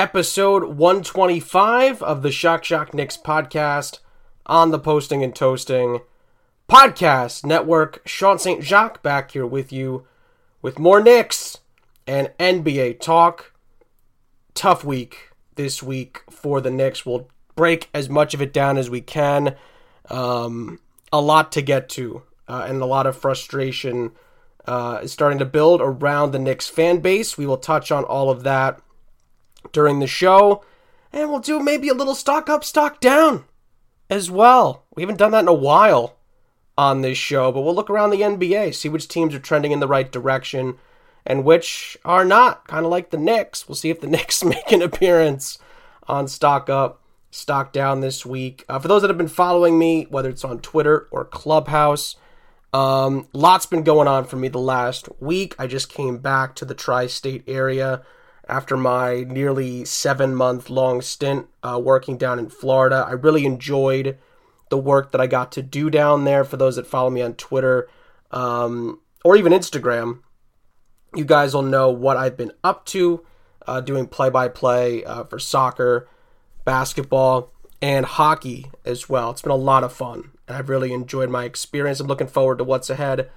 episode 125 of the Shock Shock Knicks podcast on the Posting and Toasting podcast network. Sean St. Jacques back here with you with more Knicks and NBA talk. Tough week this week for the Knicks. We'll break as much of it down as we can. Um, a lot to get to, uh, and a lot of frustration uh, is starting to build around the Knicks fan base. We will touch on all of that during the show. And we'll do maybe a little stock up, stock down as well. We haven't done that in a while on this show, but we'll look around the NBA, see which teams are trending in the right direction and which are not. Kind of like the Knicks. We'll see if the Knicks make an appearance on Stock Up, Stock Down this week. Uh, for those that have been following me, whether it's on Twitter or Clubhouse, um, lots been going on for me the last week. I just came back to the tri state area after my nearly seven month long stint uh, working down in Florida. I really enjoyed the work that I got to do down there. For those that follow me on Twitter um, or even Instagram, you guys will know what I've been up to uh, doing play by play for soccer, basketball, and hockey as well. It's been a lot of fun, and I've really enjoyed my experience. I'm looking forward to what's ahead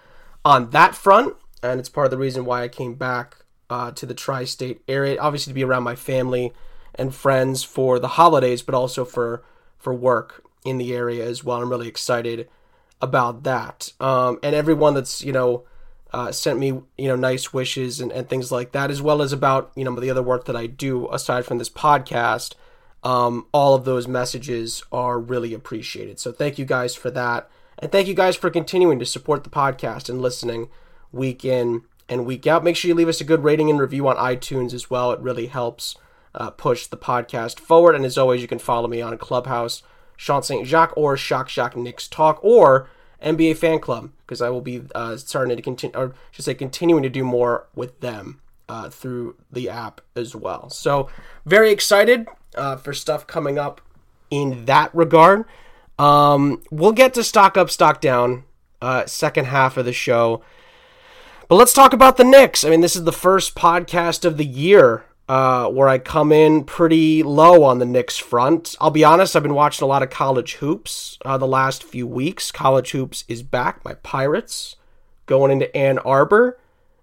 on that front, and it's part of the reason why I came back uh, to the tri state area. Obviously, to be around my family and friends for the holidays, but also for, for work in the area as well. I'm really excited about that. Um, and everyone that's, you know, uh, sent me, you know, nice wishes and, and things like that, as well as about, you know, the other work that I do aside from this podcast. Um, all of those messages are really appreciated. So thank you guys for that. And thank you guys for continuing to support the podcast and listening week in and week out. Make sure you leave us a good rating and review on iTunes as well. It really helps uh, push the podcast forward. And as always, you can follow me on Clubhouse, Sean St. Jacques, or Shock Shock Knicks Talk, or NBA Fan Club, because I will be uh, starting to continue, or should say, continuing to do more with them uh, through the app as well. So, very excited uh, for stuff coming up in that regard. Um, we'll get to stock up, stock down, uh, second half of the show. But let's talk about the Knicks. I mean, this is the first podcast of the year uh, where I come in pretty low on the Knicks front. I'll be honest, I've been watching a lot of college hoops uh, the last few weeks. College hoops is back. My Pirates going into Ann Arbor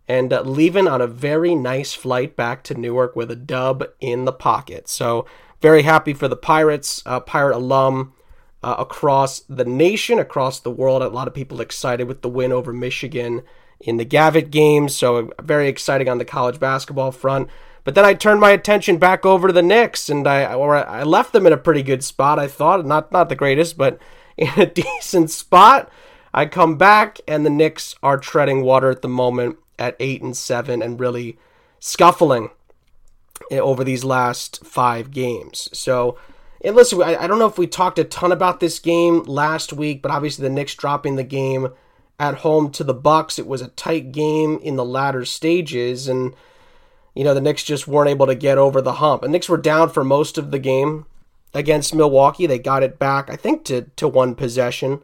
and uh, leaving on a very nice flight back to Newark with a dub in the pocket. So, very happy for the Pirates, uh, Pirate alum. Uh, across the nation, across the world, a lot of people excited with the win over Michigan in the Gavitt games. So very exciting on the college basketball front. But then I turned my attention back over to the Knicks, and I or I left them in a pretty good spot. I thought not not the greatest, but in a decent spot. I come back, and the Knicks are treading water at the moment at eight and seven, and really scuffling over these last five games. So. And listen, I, I don't know if we talked a ton about this game last week, but obviously the Knicks dropping the game at home to the Bucks. It was a tight game in the latter stages, and you know the Knicks just weren't able to get over the hump. And Knicks were down for most of the game against Milwaukee. They got it back, I think, to to one possession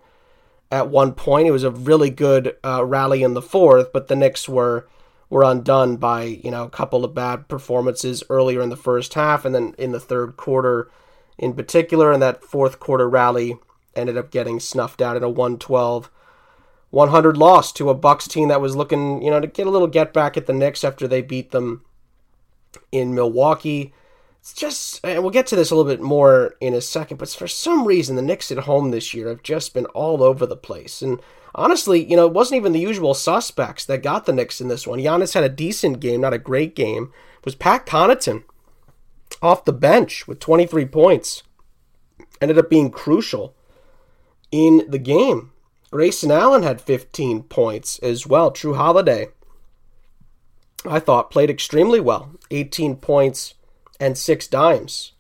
at one point. It was a really good uh, rally in the fourth, but the Knicks were were undone by you know a couple of bad performances earlier in the first half, and then in the third quarter, in particular, and that fourth quarter rally ended up getting snuffed out at a 112 100 loss to a Bucks team that was looking, you know, to get a little get back at the Knicks after they beat them in Milwaukee. It's just, and we'll get to this a little bit more in a second, but for some reason, the Knicks at home this year have just been all over the place. And honestly, you know, it wasn't even the usual suspects that got the Knicks in this one. Giannis had a decent game, not a great game. It was Pat Connaughton off the bench with 23 points. Ended up being crucial in the game. Grayson Allen had 15 points as well. Jrue Holiday, I thought, played extremely well 18 points and six dimes.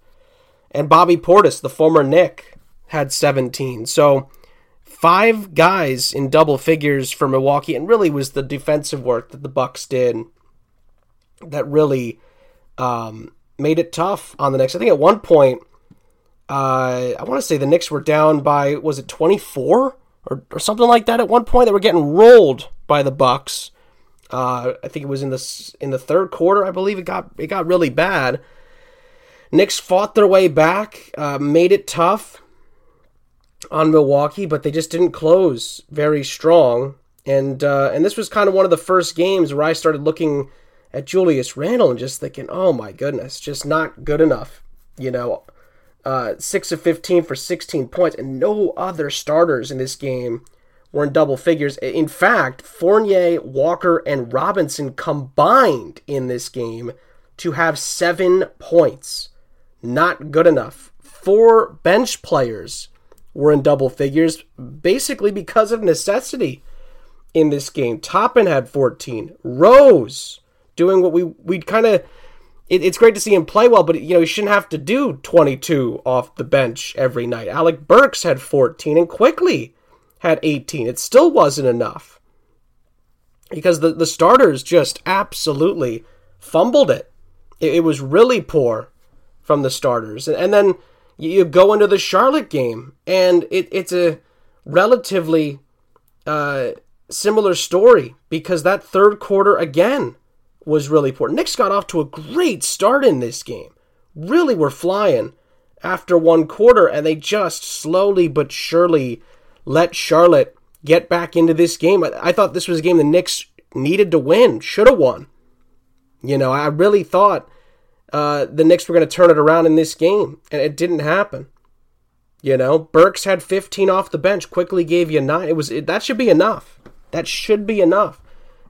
And Bobby Portis, the former Knick, had 17. So five guys in double figures for Milwaukee, and really was the defensive work that the Bucks did that really um, made it tough on the Knicks. I think at one point, uh, I want to say the Knicks were down by was it 24 or, or something like that at one point. They were getting rolled by the Bucks. Uh, I think it was in the in the third quarter. I believe it got it got really bad. Knicks fought their way back, uh, made it tough on Milwaukee, but they just didn't close very strong. And uh, and this was kind of one of the first games where I started looking at Julius Randle and just thinking, oh my goodness, just not good enough. You know, uh, six of fifteen for sixteen points, and no other starters in this game were in double figures. In fact, Fournier, Walker, and Robinson combined in this game to have seven points. Not good enough. Four bench players were in double figures, basically because of necessity in this game. Toppin had 14. Rose doing what we we kind of. It, it's great to see him play well, but you know he shouldn't have to do 22 off the bench every night. Alec Burks had 14, and Quickley had 18. It still wasn't enough because the the starters just absolutely fumbled it. It, it was really poor from the starters, and, and then you go into the Charlotte game, and it, it's a relatively uh, similar story because that third quarter again was really poor. Knicks got off to a great start in this game. Really were flying after one quarter, and they just slowly but surely let Charlotte get back into this game. I, I thought this was a game the Knicks needed to win, should have won. You know, I really thought uh, the Knicks were going to turn it around in this game, and it didn't happen. You know, Burks had 15 off the bench, Quickley gave you nine. It was it, that should be enough. That should be enough.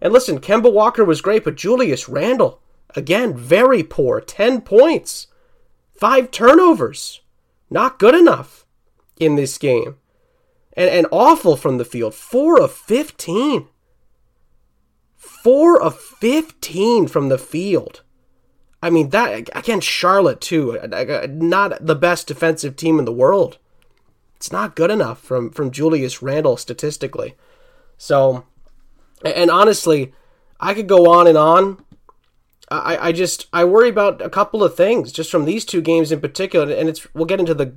And listen, Kemba Walker was great, but Julius Randle again very poor. 10 points, five turnovers, not good enough in this game, and and awful from the field. Four of 15. Four of 15 from the field. I mean that against Charlotte too, uh, not the best defensive team in the world. It's not good enough from from Julius Randle statistically. So, and honestly, I could go on and on. I, I just I worry about a couple of things just from these two games in particular, and it's we'll get into the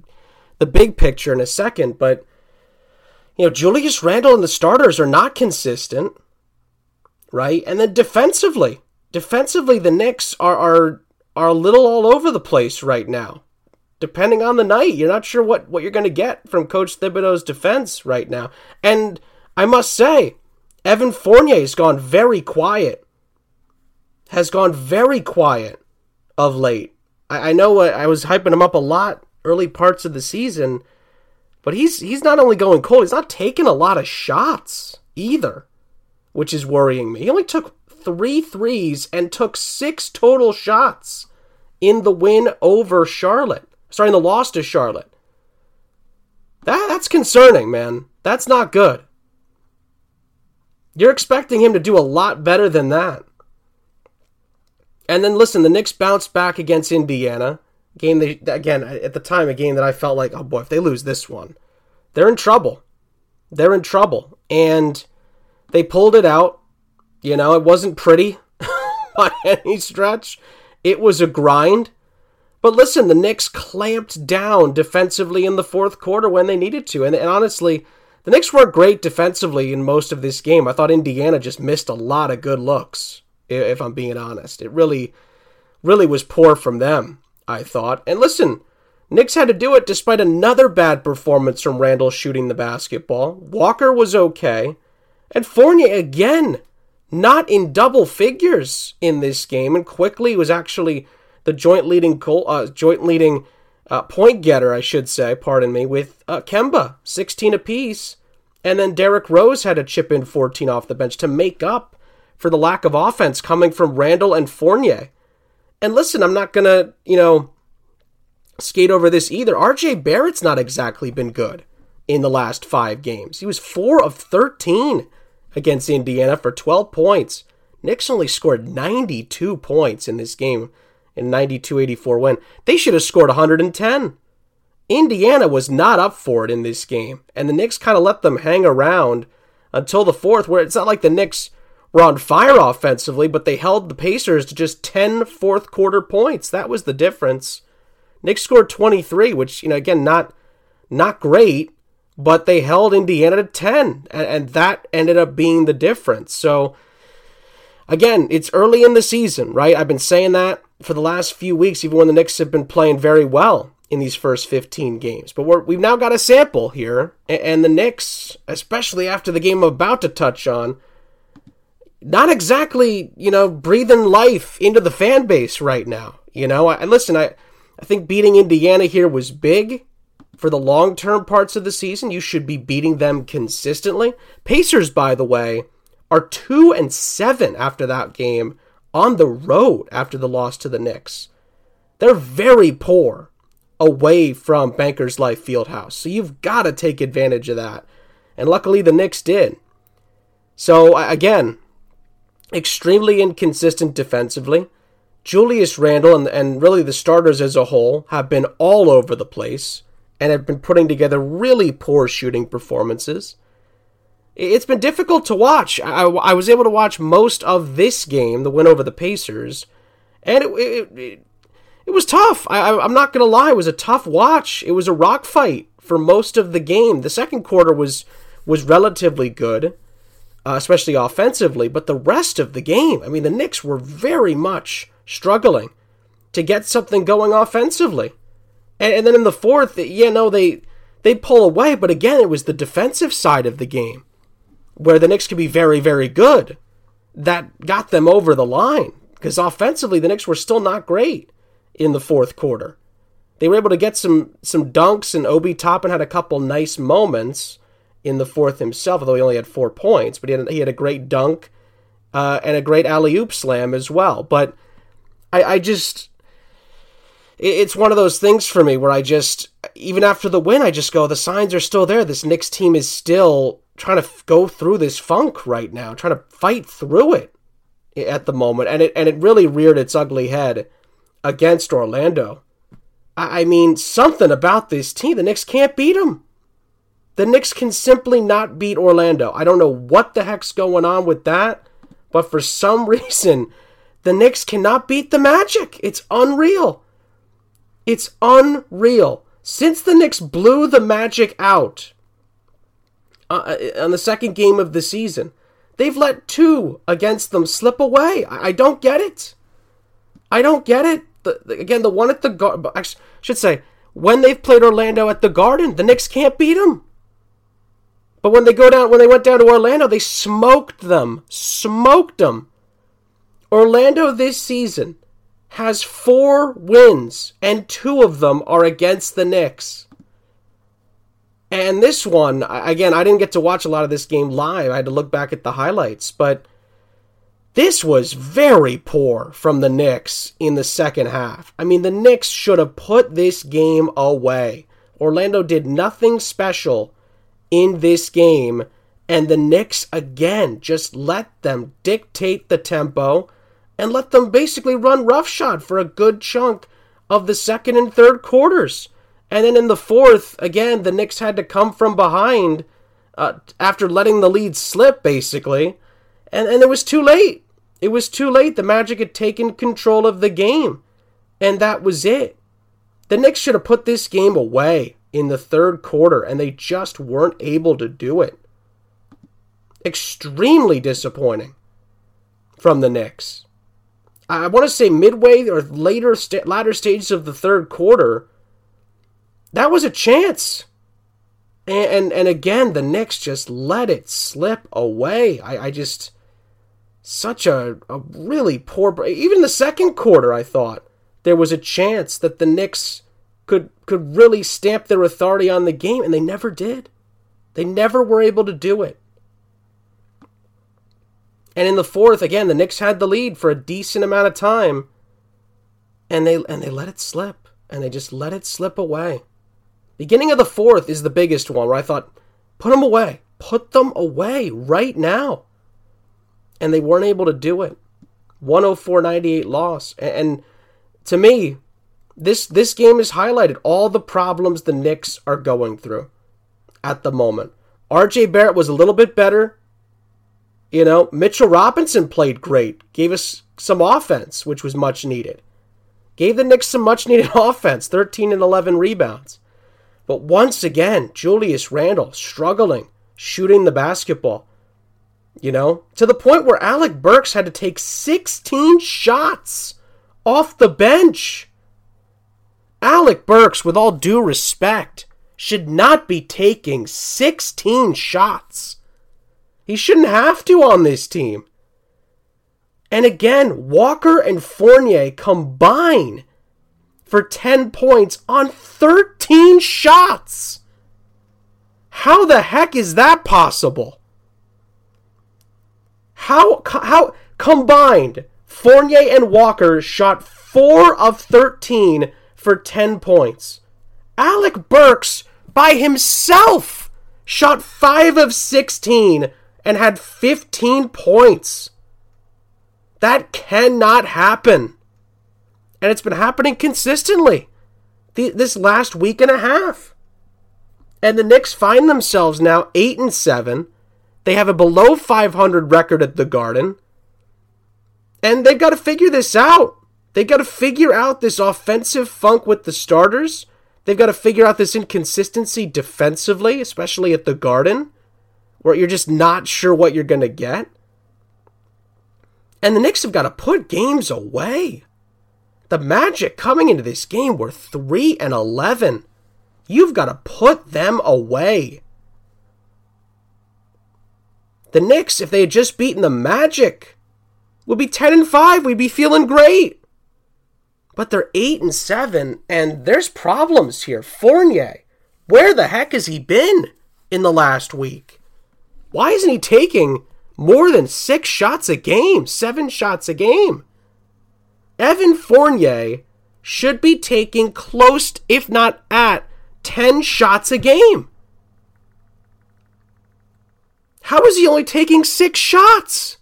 the big picture in a second, but you know Julius Randle and the starters are not consistent, right? And then defensively, defensively, the Knicks are are are a little all over the place right now. Depending on the night, you're not sure what what you're going to get from Coach Thibodeau's defense right now. And I must say, Evan Fournier has gone very quiet. Has gone very quiet of late. I, I know I, I was hyping him up a lot early parts of the season, but he's he's not only going cold, he's not taking a lot of shots either, which is worrying me. He only took three threes and took six total shots in the win over Charlotte. Sorry, in the loss to Charlotte. That, that's concerning, man. That's not good. You're expecting him to do a lot better than that. And then listen, the Knicks bounced back against Indiana. Game they again at the time a game that I felt like, oh boy, if they lose this one, they're in trouble. They're in trouble. And they pulled it out. You know, it wasn't pretty by any stretch. It was a grind. But listen, the Knicks clamped down defensively in the fourth quarter when they needed to. And, and, honestly, the Knicks weren't great defensively in most of this game. I thought Indiana just missed a lot of good looks, if I'm being honest. It really, really was poor from them, I thought. And listen, Knicks had to do it despite another bad performance from Randle shooting the basketball. Walker was okay. And Fournier again not in double figures in this game, and Quickley was actually the joint leading goal, uh, joint leading uh, point getter, I should say. Pardon me, with uh, Kemba, sixteen apiece, and then Derrick Rose had a chip in fourteen off the bench to make up for the lack of offense coming from Randle and Fournier. And listen, I'm not gonna, you know, skate over this either. RJ Barrett's not exactly been good in the last five games. He was four of thirteen against Indiana for 12 points. Knicks only scored 92 points in this game in 92-84 win. They should have scored 110. Indiana was not up for it in this game, and the Knicks kind of let them hang around until the fourth, where it's not like the Knicks were on fire offensively, but they held the Pacers to just 10 fourth quarter points. That was the difference. Knicks scored 23, which, you know, again, not not great, but they held Indiana to 10, and, and that ended up being the difference. So, again, it's early in the season, right? I've been saying that for the last few weeks, even when the Knicks have been playing very well in these first 15 games. But we have now got a sample here, and the Knicks, especially after the game I'm about to touch on, not exactly, you know, breathing life into the fan base right now. You know, I listen, I, I think beating Indiana here was big for the long term parts of the season. You should be beating them consistently. Pacers, by the way, are two and seven after that game on the road after the loss to the Knicks. They're very poor away from Bankers Life Fieldhouse. So you've got to take advantage of that. And luckily the Knicks did. So again, extremely inconsistent defensively. Julius Randle and, and really the starters as a whole have been all over the place and have been putting together really poor shooting performances. It's been difficult to watch. I, I was able to watch most of this game, the win over the Pacers, and it, it, it, it was tough. I, I'm not to lie, it was a tough watch. It was a rock fight for most of the game. The second quarter was was relatively good uh, especially offensively. But the rest of the game, I mean, the Knicks were very much struggling to get something going offensively. And, and then in the fourth, yeah, no, they they pull away, but again, it was the defensive side of the game where the Knicks could be very, very good that got them over the line. Because offensively, the Knicks were still not great in the fourth quarter. They were able to get some some dunks, and Obi Toppin had a couple nice moments in the fourth himself, although he only had four points. But he had, he had a great dunk uh, and a great alley oop slam as well. But I, I just. It's one of those things for me where I just, even after the win, I just go, the signs are still there. This Knicks team is still trying to f- go through this funk right now, trying to fight through it at the moment. And it, and it really reared its ugly head against Orlando. I, I mean, something about this team. The Knicks can't beat them. The Knicks can simply not beat Orlando. I don't know what the heck's going on with that, but for some reason, the Knicks cannot beat the Magic. It's unreal. It's unreal. Since the Knicks blew the Magic out uh, uh on the second game of the season, they've let two against them slip away. I, I don't get it. I don't get it. The, the, again, the one at the Garden, I should say, when they've played Orlando at the Garden, the Knicks can't beat them. But when they go down, when they went down to Orlando, they smoked them, smoked them. Orlando this season has four wins, and two of them are against the Knicks. And this one, again, I didn't get to watch a lot of this game live. I had to look back at the highlights, but this was very poor from the Knicks in the second half. I mean, the Knicks should have put this game away. Orlando did nothing special in this game, and the Knicks again just let them dictate the tempo and let them basically run roughshod for a good chunk of the second and third quarters. And then in the fourth, again, the Knicks had to come from behind uh, after letting the lead slip, basically. And, and it was too late. It was too late. The Magic had taken control of the game. And that was it. The Knicks should have put this game away in the third quarter, and they just weren't able to do it. Extremely disappointing from the Knicks. I want to say midway or later, st- latter stages of the third quarter, that was a chance. And, and, and again, the Knicks just let it slip away. I, I just such a, a really poor. Even the second quarter, I thought there was a chance that the Knicks could could really stamp their authority on the game, and they never did. They never were able to do it. And in the fourth, again, the Knicks had the lead for a decent amount of time, and they and they let it slip, and they just let it slip away. Beginning of the fourth is the biggest one where I thought, put them away, put them away right now, and they weren't able to do it. 104-98 loss, and to me, this this game has highlighted all the problems the Knicks are going through at the moment. RJ Barrett was a little bit better. You know, Mitchell Robinson played great, gave us some offense, which was much needed. Gave the Knicks some much needed offense, 13 and 11 rebounds. But once again, Julius Randle struggling shooting the basketball. You know, to the point where Alec Burks had to take 16 shots off the bench. Alec Burks, with all due respect, should not be taking 16 shots. He shouldn't have to on this team. And again, Walker and Fournier combine for 10 points on 13 shots. How the heck is that possible? How how combined Fournier and Walker shot 4 of 13 for 10 points. Alec Burks by himself shot 5 of 16 and had 15 points. That cannot happen. And it's been happening consistently this last week and a half. And the Knicks find themselves now 8 and 7. They have a below 500 record at the Garden. And they've got to figure this out. They've got to figure out this offensive funk with the starters. They've got to figure out this inconsistency defensively, especially at the Garden, where you're just not sure what you're going to get. And the Knicks have got to put games away. The Magic coming into this game were 3 and 11. You've got to put them away. The Knicks, if they had just beaten the Magic, would be 10 and 5. We'd be feeling great. But they're 8 and 7, and there's problems here. Fournier, where the heck has he been in the last week? Why isn't he taking more than six shots a game, seven shots a game. Evan Fournier should be taking close, if not at, 10 shots a game. How is he only taking six shots?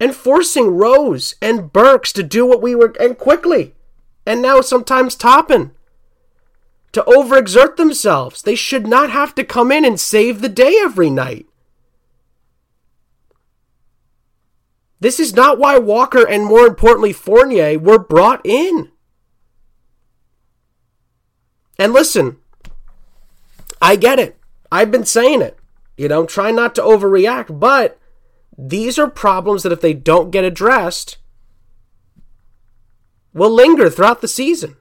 And forcing Rose and Burks to do what we were, and Quickley, and now sometimes Toppin to overexert themselves. They should not have to come in and save the day every night. This is not why Walker and more importantly Fournier were brought in. And listen, I get it. I've been saying it. You know, try not to overreact, but these are problems that if they don't get addressed, will linger throughout the season.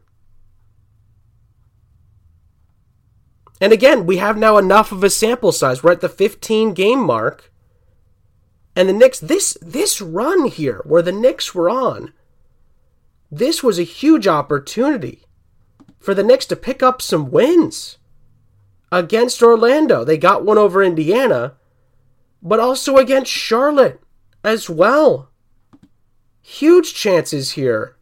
And again, we have now enough of a sample size. We're at the 15 game mark. And the Knicks, this this run here where the Knicks were on, this was a huge opportunity for the Knicks to pick up some wins against Orlando. They got one over Indiana, but also against Charlotte as well. Huge chances here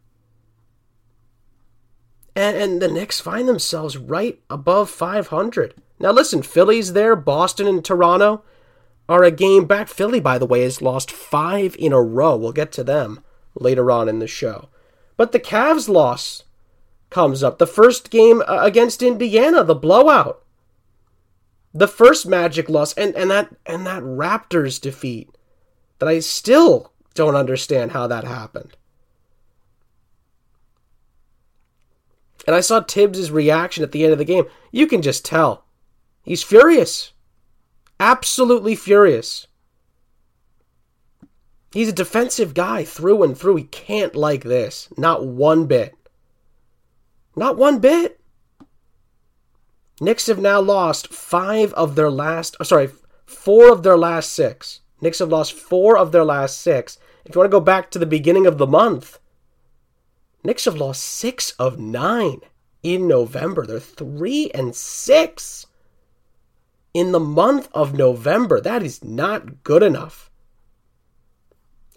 and, and the Knicks find themselves right above 500. Now, listen, Philly's there, Boston and Toronto are a game back. Philly, by the way, has lost five in a row. We'll get to them later on in the show. But the Cavs loss comes up. The first game uh, against Indiana, the blowout. The first Magic loss, and, and that and that Raptors defeat that I still don't understand how that happened. And I saw Thibs' reaction at the end of the game. You can just tell. He's furious. Absolutely furious. He's a defensive guy through and through. He can't like this. Not one bit. Not one bit. Knicks have now lost five of their last, oh, sorry, four of their last six. Knicks have lost four of their last six. If you want to go back to the beginning of the month, Knicks have lost six of nine in November. They're three and six in the month of November. That is not good enough.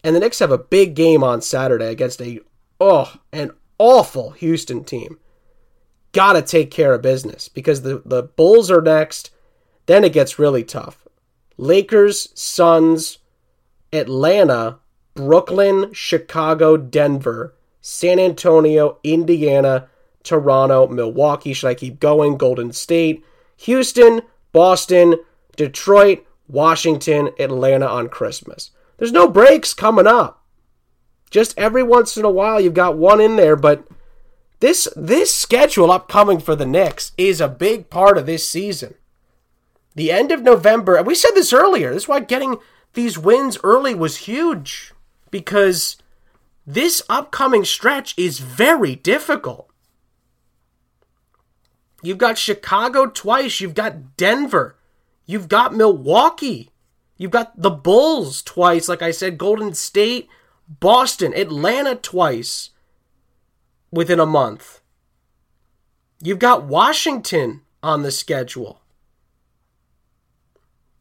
And the Knicks have a big game on Saturday against a oh an awful Houston team. Gotta take care of business because the, the Bulls are next. Then it gets really tough. Lakers, Suns, Atlanta, Brooklyn, Chicago, Denver San Antonio, Indiana, Toronto, Milwaukee. Should I keep going? Golden State, Houston, Boston, Detroit, Washington, Atlanta on Christmas. There's no breaks coming up. Just every once in a while you've got one in there, but this this schedule upcoming for the Knicks is a big part of this season. The end of November, and we said this earlier, this is why getting these wins early was huge because this upcoming stretch is very difficult. You've got Chicago twice, you've got Denver, you've got Milwaukee, you've got the Bulls twice, like I said, Golden State, Boston, Atlanta twice within a month. You've got Washington on the schedule.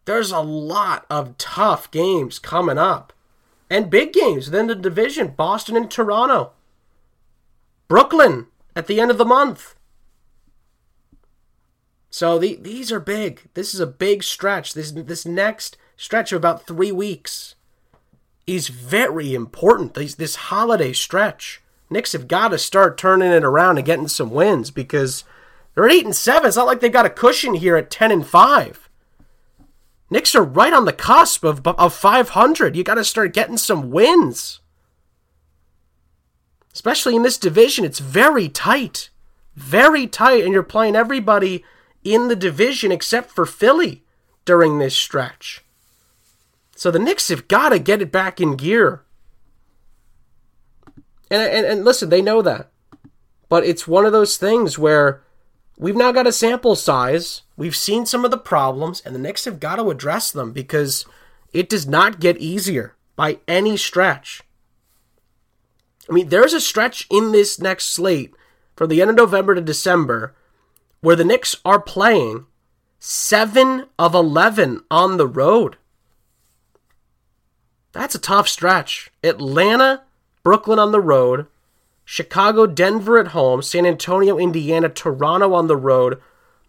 There's a lot of tough games coming up. And big games Then the division Boston and Toronto. Brooklyn at the end of the month. So the, these are big. This is a big stretch. This this next stretch of about three weeks is very important. This, this holiday stretch. Knicks have got to start turning it around and getting some wins because they're at eight and seven. It's not like they've got a cushion here at ten and five. Knicks are right on the cusp of of five hundred. You got to start getting some wins, especially in this division. It's very tight, very tight, and you're playing everybody in the division except for Philly during this stretch. So the Knicks have got to get it back in gear. And, and, and listen, they know that. But it's one of those things where we've now got a sample size. We've seen some of the problems, and the Knicks have got to address them because it does not get easier by any stretch. I mean, there's a stretch in this next slate from the end of November to December where the Knicks are playing 7 of 11 on the road. That's a tough stretch. Atlanta, Brooklyn on the road, Chicago, Denver at home, San Antonio, Indiana, Toronto on the road,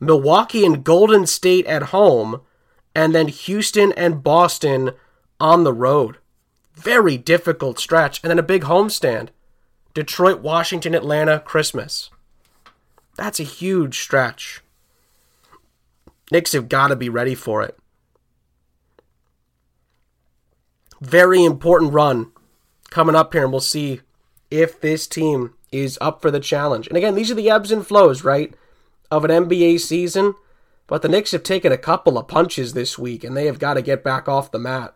Milwaukee and Golden State at home, and then Houston and Boston on the road. Very difficult stretch. And then a big homestand Detroit, Washington, Atlanta, Christmas. That's a huge stretch. Knicks have got to be ready for it. Very important run coming up here, and we'll see if this team is up for the challenge. And again, these are the ebbs and flows, right, of an NBA season. But the Knicks have taken a couple of punches this week, and they have got to get back off the mat.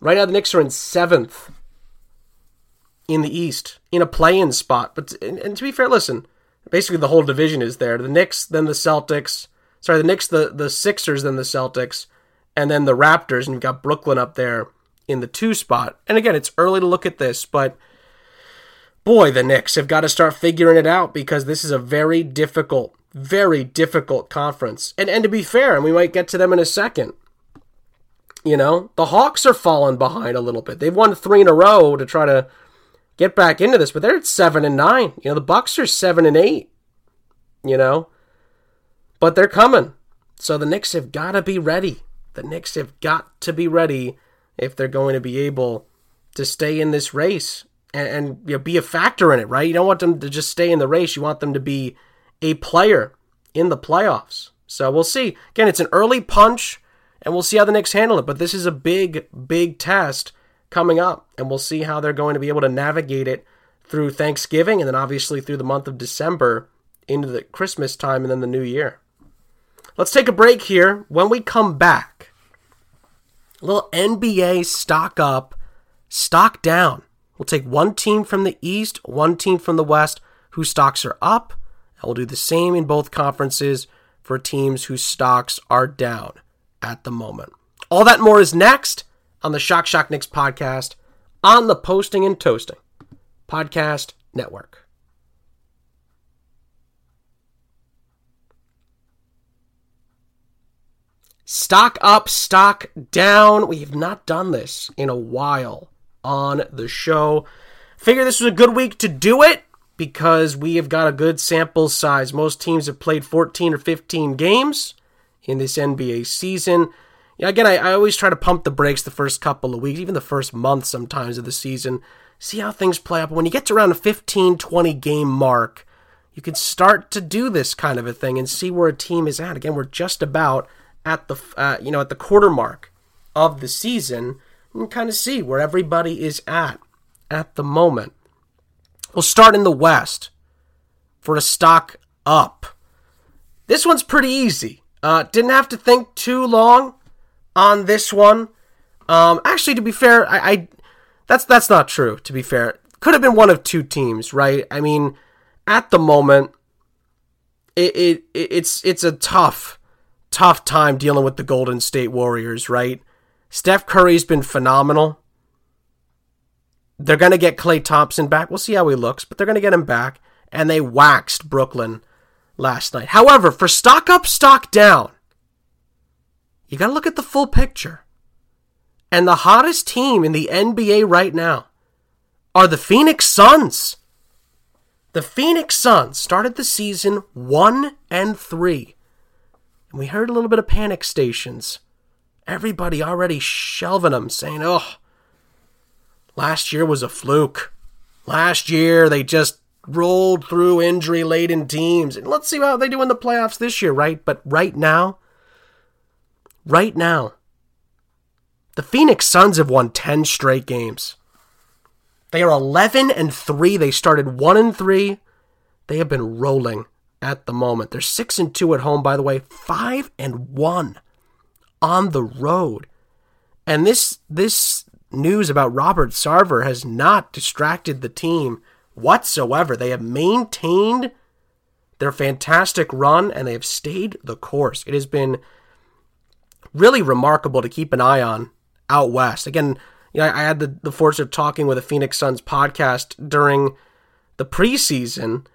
Right now, the Knicks are in seventh in the East, in a play-in spot. But and, and to be fair, listen, basically the whole division is there. The Knicks, then the Celtics. Sorry, the Knicks, the, the Sixers, then the Celtics, and then the Raptors, and you've got Brooklyn up there in the two spot. And again, it's early to look at this, but boy, the Knicks have got to start figuring it out because this is a very difficult, very difficult conference. And and to be fair, and we might get to them in a second. You know, the Hawks are falling behind a little bit. They've won three in a row to try to get back into this, but they're at seven and nine. You know, the Bucks are seven and eight. You know, but they're coming. So the Knicks have got to be ready. The Knicks have got to be ready if they're going to be able to stay in this race and, and you know, be a factor in it, right? You don't want them to just stay in the race. You want them to be a player in the playoffs. So we'll see. Again, it's an early punch, and we'll see how the Knicks handle it. But this is a big, big test coming up, and we'll see how they're going to be able to navigate it through Thanksgiving and then obviously through the month of December into the Christmas time and then the new year. Let's take a break here. When we come back, a little NBA stock up, stock down. We'll take one team from the East, one team from the West whose stocks are up, and we'll do the same in both conferences for teams whose stocks are down at the moment. All that more is next on the Shock Shock Knicks podcast on the Posting and Toasting Podcast Network. Stock up, stock down. We have not done this in a while on the show. Figure this was a good week to do it because we have got a good sample size. Most teams have played 14 or 15 games in this NBA season. Yeah, again, I, I always try to pump the brakes the first couple of weeks, even the first month sometimes of the season, see how things play out. But when you get to around a 15, 20 game mark, you can start to do this kind of a thing and see where a team is at. Again, we're just about at the uh, you know at the quarter mark of the season and kind of see where everybody is at at the moment. We'll start in the West for a stock up. This one's pretty easy. Uh, didn't have to think too long on this one. Um, actually, to be fair, I, I that's that's not true. To be fair, could have been one of two teams, right? I mean, at the moment, it, it it's it's a tough, tough time dealing with the Golden State Warriors, right? Steph Curry's been phenomenal. They're going to get Klay Thompson back. We'll see how he looks, but they're going to get him back. And they waxed Brooklyn last night. However, for stock up, stock down, you got to look at the full picture. And the hottest team in the NBA right now are the Phoenix Suns. The Phoenix Suns started the season 1 and 3. And we heard a little bit of panic stations. Everybody already shelving them, saying, oh, last year was a fluke. Last year they just rolled through injury laden teams. And let's see how they do in the playoffs this year, right? But right now, right now, the Phoenix Suns have won 10 straight games. They are 11 and 3. They started 1 and 3. They have been rolling at the moment. They're 6 and 2 at home by the way, 5 and 1 on the road. And this this news about Robert Sarver has not distracted the team whatsoever. They have maintained their fantastic run and they have stayed the course. It has been really remarkable to keep an eye on out west. Again, you know, I had the, the fortune of talking with a Phoenix Suns podcast during the preseason,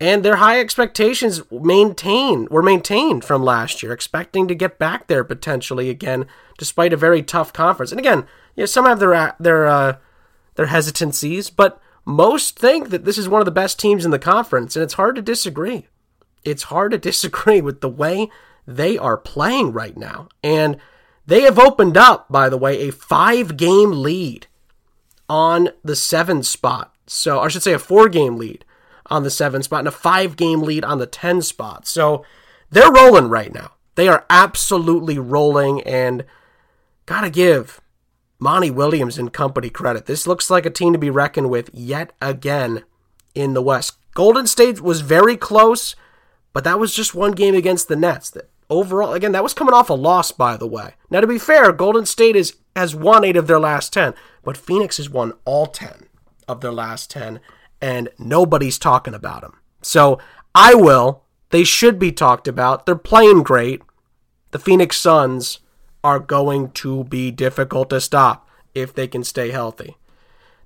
and their high expectations maintain were maintained from last year, expecting to get back there potentially again, despite a very tough conference. And again, you know, some have their their uh, their hesitancies, but most think that this is one of the best teams in the conference, and it's hard to disagree. It's hard to disagree with the way they are playing right now. And they have opened up, by the way, a five game lead on the seven spot. So, I should say a four game lead on the seven spot and a five game lead on the 10 spot. So, they're rolling right now. They are absolutely rolling, and gotta give Monty Williams and company credit. This looks like a team to be reckoned with yet again in the West. Golden State was very close, but that was just one game against the Nets. That overall, again, that was coming off a loss, by the way. Now, to be fair, Golden State is has won eight of their last ten, but Phoenix has won all ten of their last ten, and nobody's talking about them. So I will. They should be talked about. They're playing great. The Phoenix Suns are going to be difficult to stop if they can stay healthy.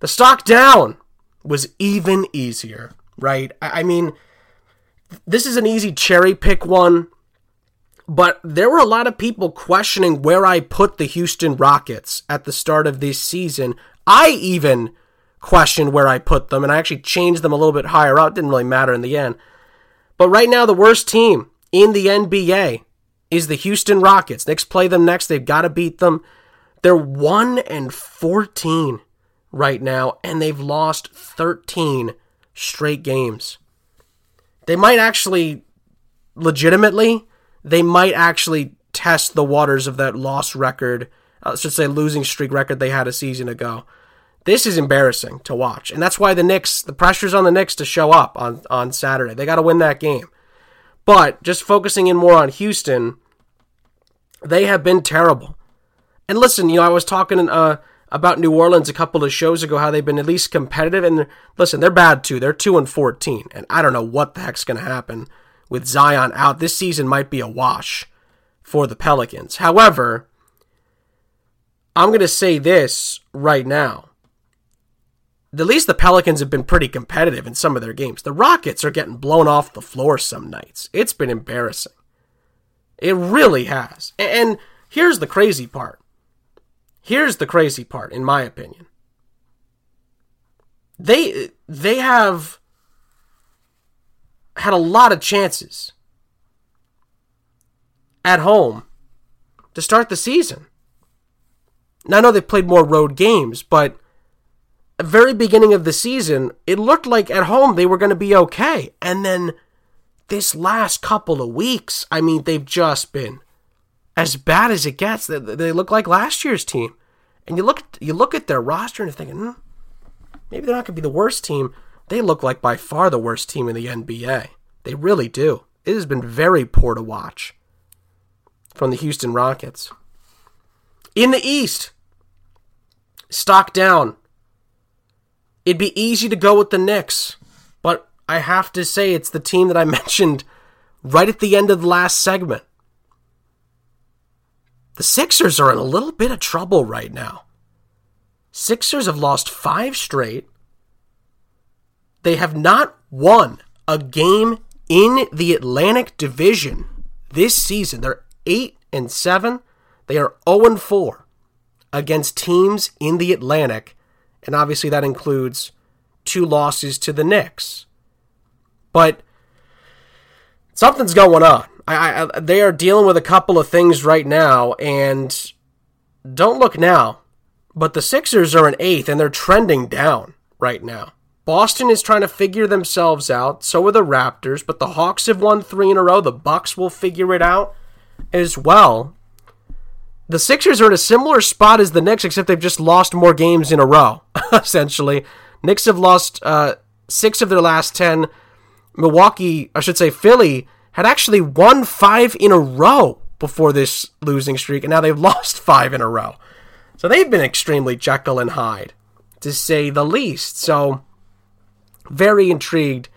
The stock down was even easier, right? I mean, this is an easy cherry pick one, but there were a lot of people questioning where I put the Houston Rockets at the start of this season. I even questioned where I put them, and I actually changed them a little bit higher up. Didn't really matter in the end. But right now, the worst team in the NBA is the Houston Rockets. Knicks play them next. They've got to beat them. They're 1 and 14 right now, and they've lost 13 straight games. They might actually, legitimately, they might actually test the waters of that loss record, uh, should say losing streak record they had a season ago. This is embarrassing to watch, and that's why the Knicks, the pressure's on the Knicks to show up on, on Saturday. They got to win that game. But just focusing in more on Houston, they have been terrible. And listen, you know, I was talking uh, about New Orleans a couple of shows ago, how they've been at least competitive. And listen, they're bad too. They're two and fourteen, and I don't know what the heck's going to happen with Zion out. This season might be a wash for the Pelicans. However, I'm going to say this right now. At least the Pelicans have been pretty competitive in some of their games. The Rockets are getting blown off the floor some nights. It's been embarrassing. It really has. And here's the crazy part. Here's the crazy part, in my opinion. They they have had a lot of chances at home to start the season. Now I know they played more road games, but very beginning of the season, it looked like at home they were going to be okay. And then this last couple of weeks, I mean, they've just been as bad as it gets. They, they look like last year's team, and you look you look at their roster and you're thinking, hmm, maybe they're not going to be the worst team. They look like by far the worst team in the NBA. They really do. It has been very poor to watch from the Houston Rockets. In the East, stock down. It'd be easy to go with the Knicks, but I have to say it's the team that I mentioned right at the end of the last segment. The Sixers are in a little bit of trouble right now. Sixers have lost five straight. They have not won a game in the Atlantic Division this season. They're 8 and 7. They are 0 and 4 against teams in the Atlantic, and obviously that includes two losses to the Knicks. But something's going on. I, I, they are dealing with a couple of things right now, and don't look now, but the Sixers are in eighth, and they're trending down right now. Boston is trying to figure themselves out. So are the Raptors, but the Hawks have won three in a row. The Bucks will figure it out as well. The Sixers are in a similar spot as the Knicks, except they've just lost more games in a row. essentially, Knicks have lost uh, six of their last ten. Milwaukee, I should say, Philly had actually won five in a row before this losing streak, and now they've lost five in a row. So they've been extremely Jekyll and Hyde, to say the least. So very intrigued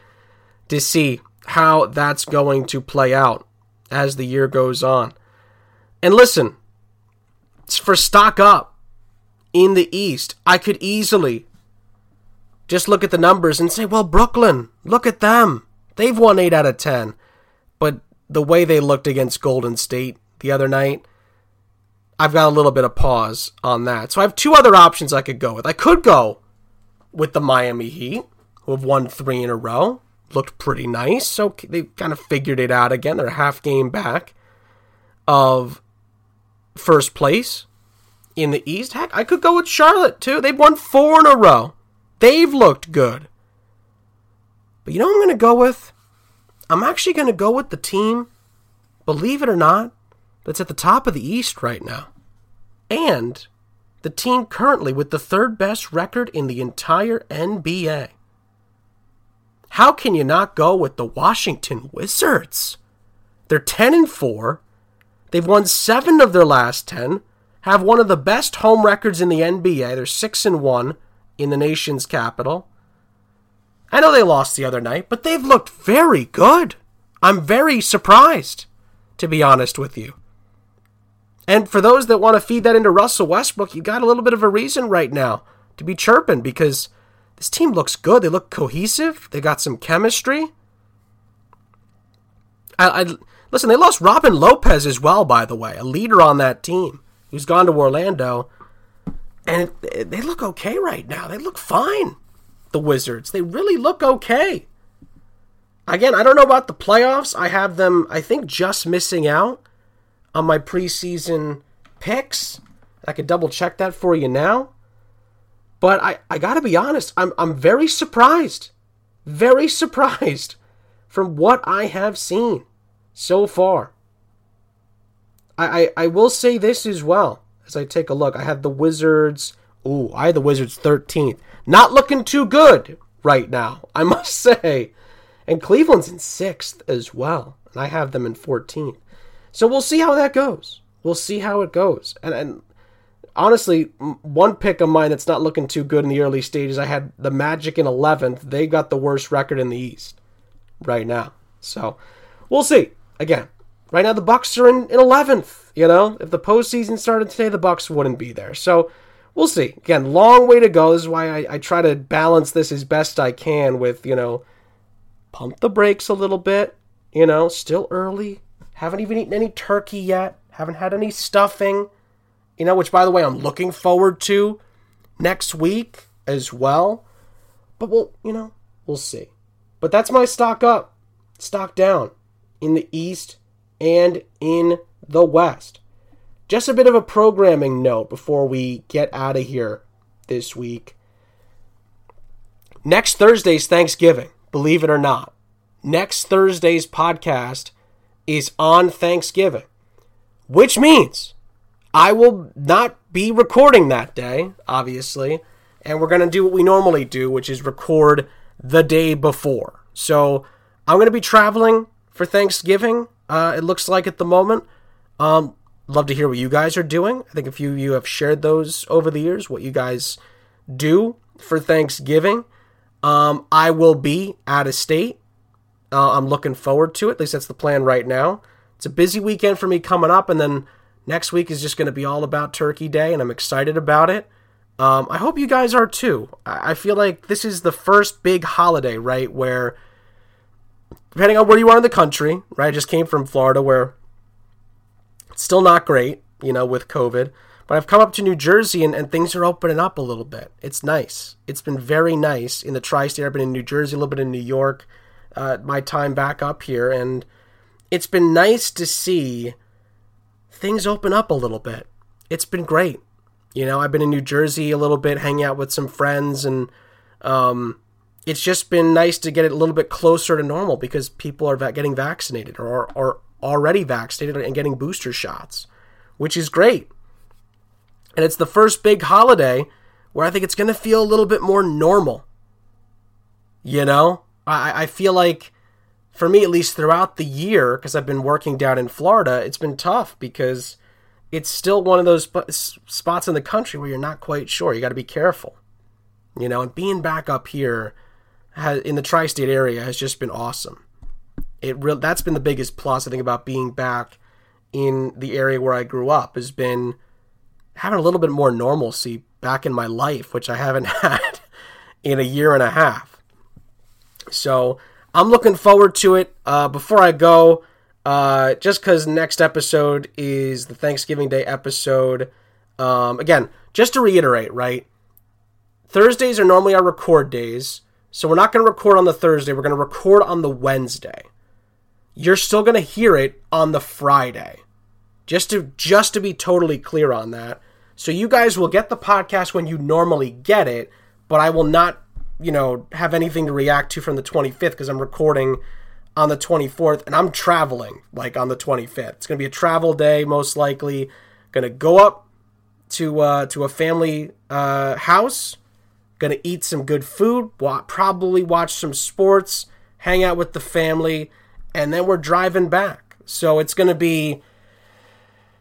to see how that's going to play out as the year goes on. And listen, for stock up in the East, I could easily just look at the numbers and say, well, Brooklyn, look at them. They've won 8 out of 10. But the way they looked against Golden State the other night, I've got a little bit of pause on that. So I have two other options I could go with. I could go with the Miami Heat who have won three in a row. Looked pretty nice. So they kind of figured it out again. They're a half game back of first place in the East. Heck, I could go with Charlotte too. They've won four in a row. They've looked good. But you know I'm going to go with? I'm actually going to go with the team, believe it or not, that's at the top of the East right now. And the team currently with the third best record in the entire NBA. How can you not go with the Washington Wizards? They're 10 and 4. They've won 7 of their last 10, have one of the best home records in the NBA. They're 6 and 1 in the nation's capital. I know they lost the other night, but they've looked very good. I'm very surprised, to be honest with you. And for those that want to feed that into Russell Westbrook, you got a little bit of a reason right now to be chirping because this team looks good. They look cohesive. They got some chemistry. I, I listen. They lost Robin Lopez as well, by the way, a leader on that team who's gone to Orlando, and it, they look okay right now. They look fine. The Wizards. They really look okay. Again, I don't know about the playoffs. I have them. I think just missing out on my preseason picks. I could double check that for you now. But I, I gotta be honest, I'm, I'm very surprised. Very surprised from what I have seen so far. I, I, I will say this as well as I take a look. I have the Wizards. Ooh, I have the Wizards 13th. Not looking too good right now, I must say. And Cleveland's in 6th as well. And I have them in 14th. So we'll see how that goes. We'll see how it goes. And, and honestly, one pick of mine that's not looking too good in the early stages, I had the Magic in 11th. They got the worst record in the East right now. So we'll see. Again, right now the Bucks are in, in 11th. You know, if the postseason started today, the Bucks wouldn't be there. So we'll see. Again, long way to go. This is why I, I try to balance this as best I can with, you know, pump the brakes a little bit. You know, still early. Haven't even eaten any turkey yet. Haven't had any stuffing you know, which by the way, I'm looking forward to next week as well. But we'll, you know, we'll see. But that's my stock up, stock down in the East and in the West. Just a bit of a programming note before we get out of here this week. Next Thursday's Thanksgiving, believe it or not. Next Thursday's podcast is on Thanksgiving, which means I will not be recording that day, obviously, and we're going to do what we normally do, which is record the day before. So I'm going to be traveling for Thanksgiving, uh, it looks like at the moment. Um, love to hear what you guys are doing. I think a few of you have shared those over the years, what you guys do for Thanksgiving. Um, I will be out of state. Uh, I'm looking forward to it. At least that's the plan right now. It's a busy weekend for me coming up, and then next week is just going to be all about Turkey Day, and I'm excited about it. Um, I hope you guys are too. I feel like this is the first big holiday, right? Where, depending on where you are in the country, right? I just came from Florida where it's still not great, you know, with COVID. But I've come up to New Jersey and, and things are opening up a little bit. It's nice. It's been very nice in the tri state. I've been in New Jersey, a little bit in New York, uh, my time back up here. And it's been nice to see things open up a little bit. It's been great. You know, I've been in New Jersey a little bit, hanging out with some friends, and um, it's just been nice to get it a little bit closer to normal because people are getting vaccinated or are already vaccinated and getting booster shots, which is great. And it's the first big holiday where I think it's going to feel a little bit more normal. You know, I, I feel like for me, at least throughout the year, because I've been working down in Florida, it's been tough because it's still one of those sp- spots in the country where you're not quite sure. You got to be careful, you know. And being back up here has, in the tri-state area has just been awesome. It re- that's been the biggest plus I think about being back in the area where I grew up has been having a little bit more normalcy back in my life, which I haven't had in a year and a half. So I'm looking forward to it. Uh, before I go, uh, just because next episode is the Thanksgiving Day episode. Um, again, just to reiterate, right? Thursdays are normally our record days, so we're not going to record on the Thursday. We're going to record on the Wednesday. You're still going to hear it on the Friday. Just to just to be totally clear on that. So you guys will get the podcast when you normally get it, but I will not, you know, have anything to react to from the 25th because I'm recording on the 24th, and I'm traveling like on the 25th. It's gonna be a travel day, most likely. Gonna go up to uh, to a family uh, house. Gonna eat some good food. Probably watch some sports. Hang out with the family, and then we're driving back. So it's gonna be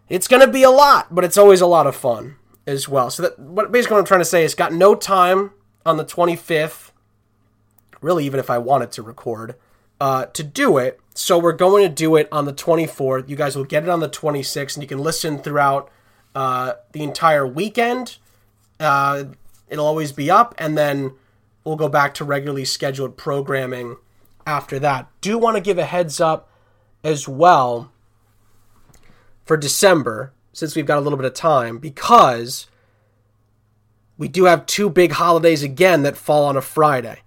it's gonna be a lot, but it's always a lot of fun as well. So that what basically what I'm trying to say is got no time on the 25th. Really, even if I wanted to record uh, to do it. So we're going to do it on the 24th. You guys will get it on the 26th, and you can listen throughout uh, the entire weekend. Uh, it'll always be up, and then we'll go back to regularly scheduled programming after that. Do want to give a heads up as well for December, since we've got a little bit of time, because we do have two big holidays again that fall on a Friday.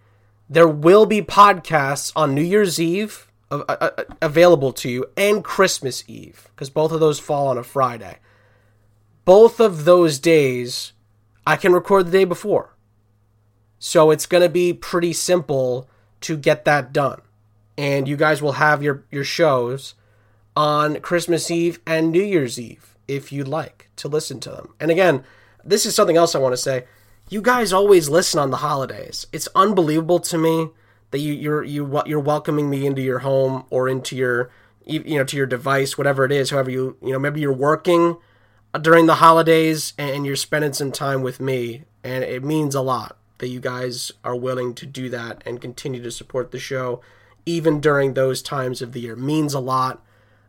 There will be podcasts on New Year's Eve available to you and Christmas Eve because both of those fall on a Friday. Both of those days I can record the day before. So it's going to be pretty simple to get that done. And you guys will have your, your shows on Christmas Eve and New Year's Eve if you'd like to listen to them. And again, this is something else I want to say you guys always listen on the holidays. It's unbelievable to me that you you're you you're welcoming me into your home or into your you know to your device, whatever it is. However you you know maybe you're working during the holidays and you're spending some time with me, and it means a lot that you guys are willing to do that and continue to support the show even during those times of the year. It means a lot.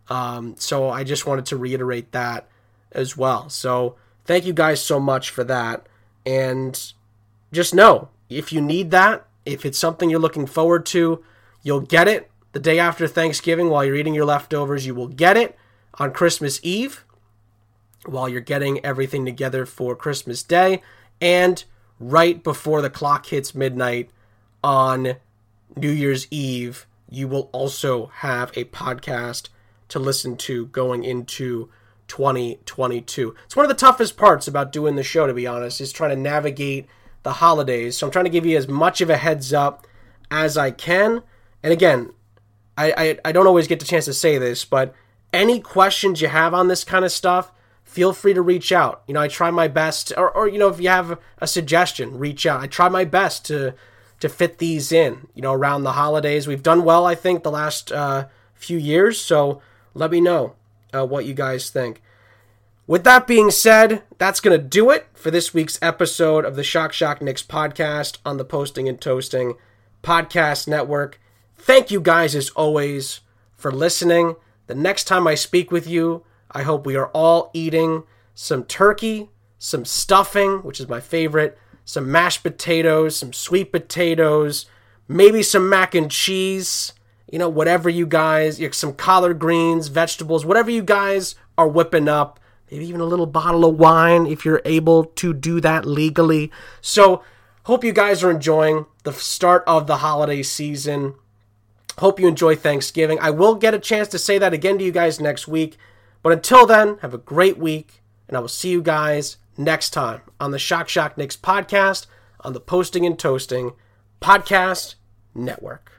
Um, so I just wanted to reiterate that as well. So thank you guys so much for that. And just know if you need that, if it's something you're looking forward to, you'll get it the day after Thanksgiving while you're eating your leftovers. You will get it on Christmas Eve while you're getting everything together for Christmas Day and right before the clock hits midnight on New Year's Eve. You will also have a podcast to listen to going into 2022. It's one of the toughest parts about doing the show, to be honest, is trying to navigate the holidays. So I'm trying to give you as much of a heads up as I can. And again, I, I, I don't always get the chance to say this, but any questions you have on this kind of stuff, feel free to reach out. You know, I try my best, or, or you know, if you have a suggestion, reach out. I try my best to to fit these in. You know, around the holidays, we've done well, I think, the last uh, few years. So let me know uh, what you guys think. With that being said, that's to do it for this week's episode of the Shock Shock Knicks podcast on the Posting and Toasting Podcast Network. Thank you guys, as always, for listening. The next time I speak with you, I hope we are all eating some turkey, some stuffing, which is my favorite, some mashed potatoes, some sweet potatoes, maybe some mac and cheese, you know, whatever you guys, some collard greens, vegetables, whatever you guys are whipping up. Maybe even a little bottle of wine if you're able to do that legally. So, hope you guys are enjoying the start of the holiday season. Hope you enjoy Thanksgiving. I will get a chance to say that again to you guys next week. But until then, have a great week, and I will see you guys next time on the Shock Shock Knicks podcast on the Posting and Toasting Podcast Network.